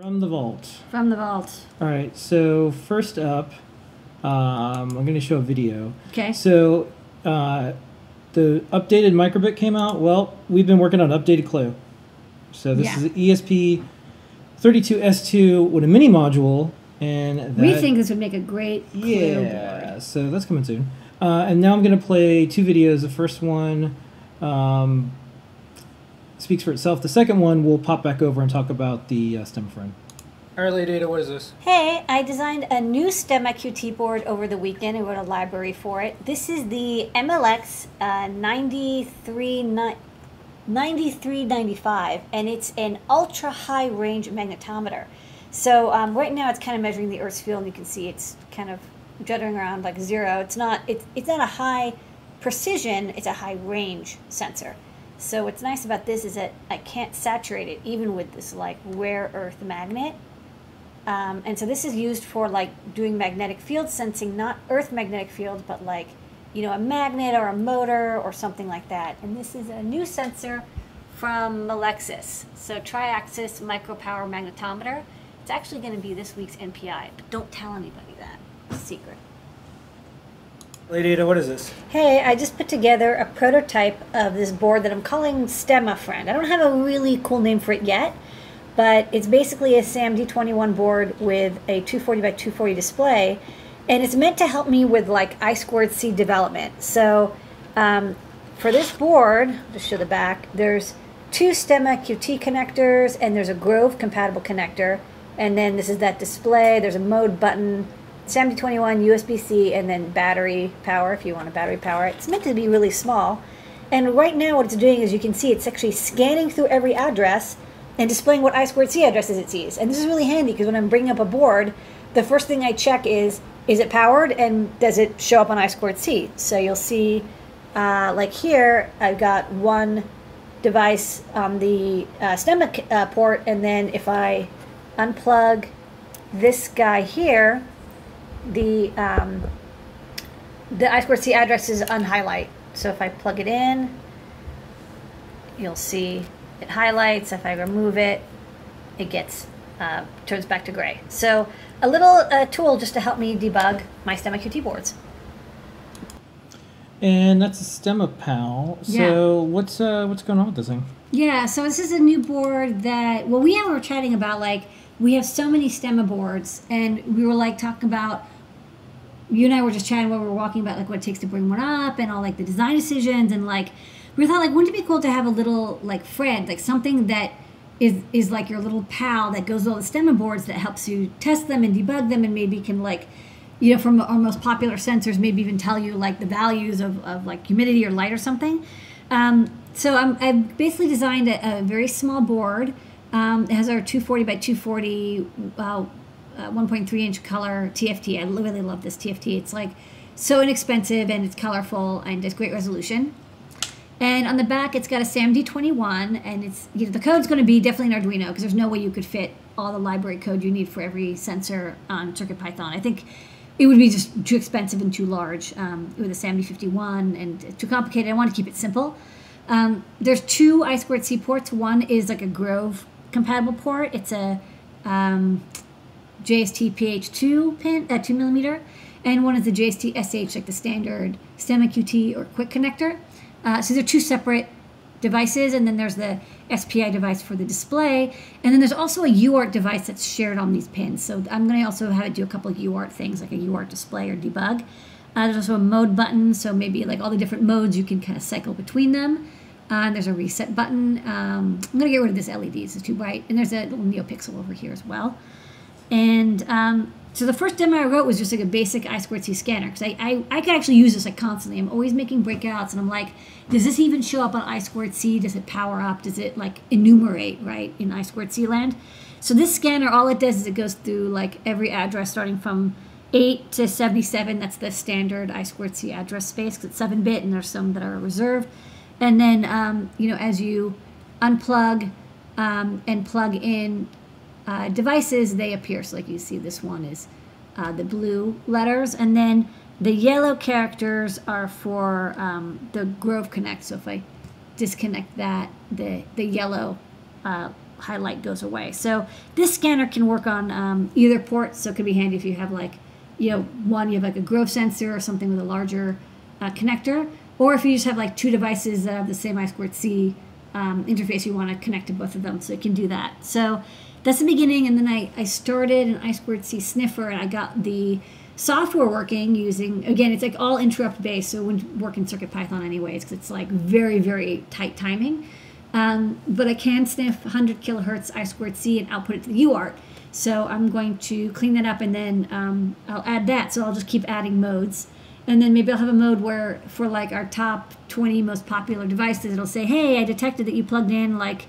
From the vault. From the vault. All right, so first up, um, I'm going to show a video. Okay. So uh, the updated microbit came out. Well, we've been working on updated Clue. So this Yeah. is an ESP 32S2 with a mini module, and that, we think this would make a great clue yeah. board. So that's coming soon. Uh, and now I'm going to play two videos. The first one um, speaks for itself. The second one we'll pop back over and talk about the uh, stem friend. All right, Lady Ada, what is this? Hey, I designed a new STEMMA QT board over the weekend. I wrote a library for it. This is the MLX uh, 93, 9395, and it's an ultra high range magnetometer. So um, right now it's kind of measuring the Earth's field, and you can see it's kind of juddering around like zero. It's not it's it's not a high precision; it's a high range sensor. So what's nice about this is that I can't saturate it even with this like rare earth magnet. Um, and so this is used for like doing magnetic field sensing, not earth magnetic field, but like, you know, a magnet or a motor or something like that. And this is a new sensor from Melexis. So tri-axis micropower magnetometer. It's actually going to be this week's NPI, but don't tell anybody that. It's secret. Lady Ada, what is this? Hey, I just put together a prototype of this board that I'm calling Stemma Friend. I don't have a really cool name for it yet, but it's basically a SAM-D21 board with a 240 by 240 display, and it's meant to help me with like I squared C development. So um, for this board, just show the back, there's two Stemma QT connectors, and there's a Grove compatible connector, and then this is that display. There's a mode button, SAM-D21, USB-C, and then battery power if you want a battery power. It's meant to be really small. And right now what it's doing is you can see it's actually scanning through every address and displaying what I squared C addresses it sees. And this is really handy because when I'm bringing up a board, the first thing I check is, is it powered and does it show up on I squared C? So you'll see, uh, like here, I've got one device on the uh, STEM uh, port, and then if I unplug this guy here, the um, the I squared C address is unhighlight. So if I plug it in, you'll see it highlights. If I remove it, it gets uh, turns back to gray. So a little uh, tool just to help me debug my STEMMA QT boards. And that's a Stemma Pal. So Yeah. what's uh, what's going on with this thing? Yeah, so this is a new board that well we were chatting about like we have so many stemma boards and we were like talking about you and I were just chatting while we were walking about like what it takes to bring one up and all like the design decisions and like we thought like wouldn't it be cool to have a little like friend like something that is is like your little pal that goes with all the stemma boards that helps you test them and debug them and maybe can like you know from our most popular sensors maybe even tell you like the values of, of like humidity or light or something um, so I'm, I've basically designed a, a very small board. Um, it has our 240 by 240, uh, uh, 1.3 inch color TFT. I really love this TFT. It's like so inexpensive and it's colorful and it's great resolution. And on the back, it's got a SAMD21, and it's you know the code's going to be definitely an Arduino because there's no way you could fit all the library code you need for every sensor on CircuitPython. I think it would be just too expensive and too large um, with a SAMD51 and too complicated. I want to keep it simple. Um, there's two I squared C ports. One is like a Grove compatible port. It's a um, JST PH2 pin, uh, two millimeter, and one is the JST SH, like the standard STEMMA QT or Quick connector. Uh, so they're two separate devices, and then there's the SPI device for the display, and then there's also a UART device that's shared on these pins. So I'm going to also have it do a couple of UART things, like a UART display or debug. Uh, there's also a mode button, so maybe like all the different modes you can kind of cycle between them. Uh, and there's a reset button. Um, I'm gonna get rid of this LED; it's too bright. And there's a little NeoPixel over here as well. And um, so the first demo I wrote was just like a basic I squared C scanner because I, I I could actually use this like constantly. I'm always making breakouts, and I'm like, does this even show up on I squared C? Does it power up? Does it like enumerate right in I squared C land? So this scanner, all it does is it goes through like every address starting from 8 to 77. That's the standard I squared C address space because it's 7 bit and there's some that are reserved. And then, um, you know, as you unplug um, and plug in uh, devices, they appear. So, like you see, this one is uh, the blue letters. And then the yellow characters are for um, the Grove Connect. So, if I disconnect that, the, the yellow uh, highlight goes away. So this scanner can work on um, either port, so it could be handy if you have like, you know, one you have like a Grove sensor or something with a larger uh, connector, or if you just have like two devices that have the same I squared C um, interface, you want to connect to both of them, so it can do that. So that's the beginning, and then I, I started an I squared C sniffer, and I got the software working using again it's like all interrupt based so when work in circuit python anyways because it's like very very tight timing. Um, but i can sniff 100 kilohertz i squared c and output it to the uart so i'm going to clean that up and then um, i'll add that. So i'll just keep adding modes. And then maybe i'll have a mode where for like our top 20 most popular devices it'll say hey i detected that you plugged in like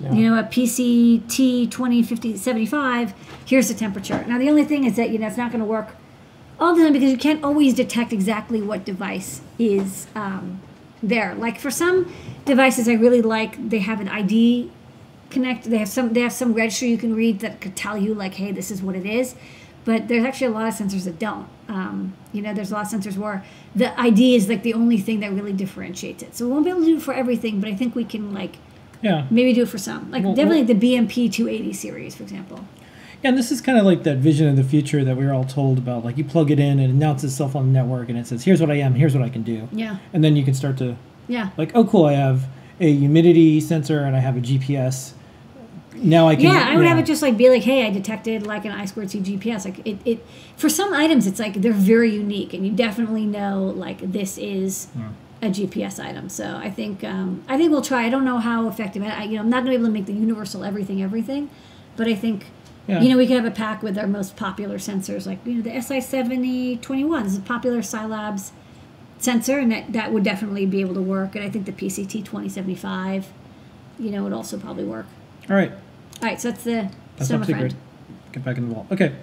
Yeah. you know, a PC T20, 50, 75, here's the temperature. Now, the only thing is that, you know, it's not going to work all the time because you can't always detect exactly what device is um, there. Like for some devices I really like, they have an ID connect. They have some they have some register you can read that could tell you like, hey, this is what it is. But there's actually a lot of sensors that don't. Um, you know, there's a lot of sensors where the ID is like the only thing that really differentiates it. So we won't be able to do it for everything, but I think we can like Yeah. maybe do it for some. Like Well, definitely the BMP 280 series, for example. Yeah, and this is kind of like that vision of the future that we were all told about. Like you plug it in and it announces itself on the network and it says, "Here's what I am. Here's what I can do." Yeah. And then you can start to Yeah. like, "Oh, cool! I have a humidity sensor and I have a GPS. Now I can." Yeah, I would yeah. have it just like be like, hey, I detected like an I squared C GPS. Like it, it for some items, it's like they're very unique, and you definitely know like this is hmm. A GPS item. So I think um, I think we'll try. I don't know how effective. I, you know, I'm not gonna be able to make the universal everything everything, but I think. Yeah. You know, we could have a pack with our most popular sensors, like you know the SI seventy twenty one. This is a popular Silabs sensor, and that, that would definitely be able to work. And I think the PCT twenty seventy five, you know, would also probably work. All right, All right, so that's the that's top secret. friend. Get back in the wall. Okay.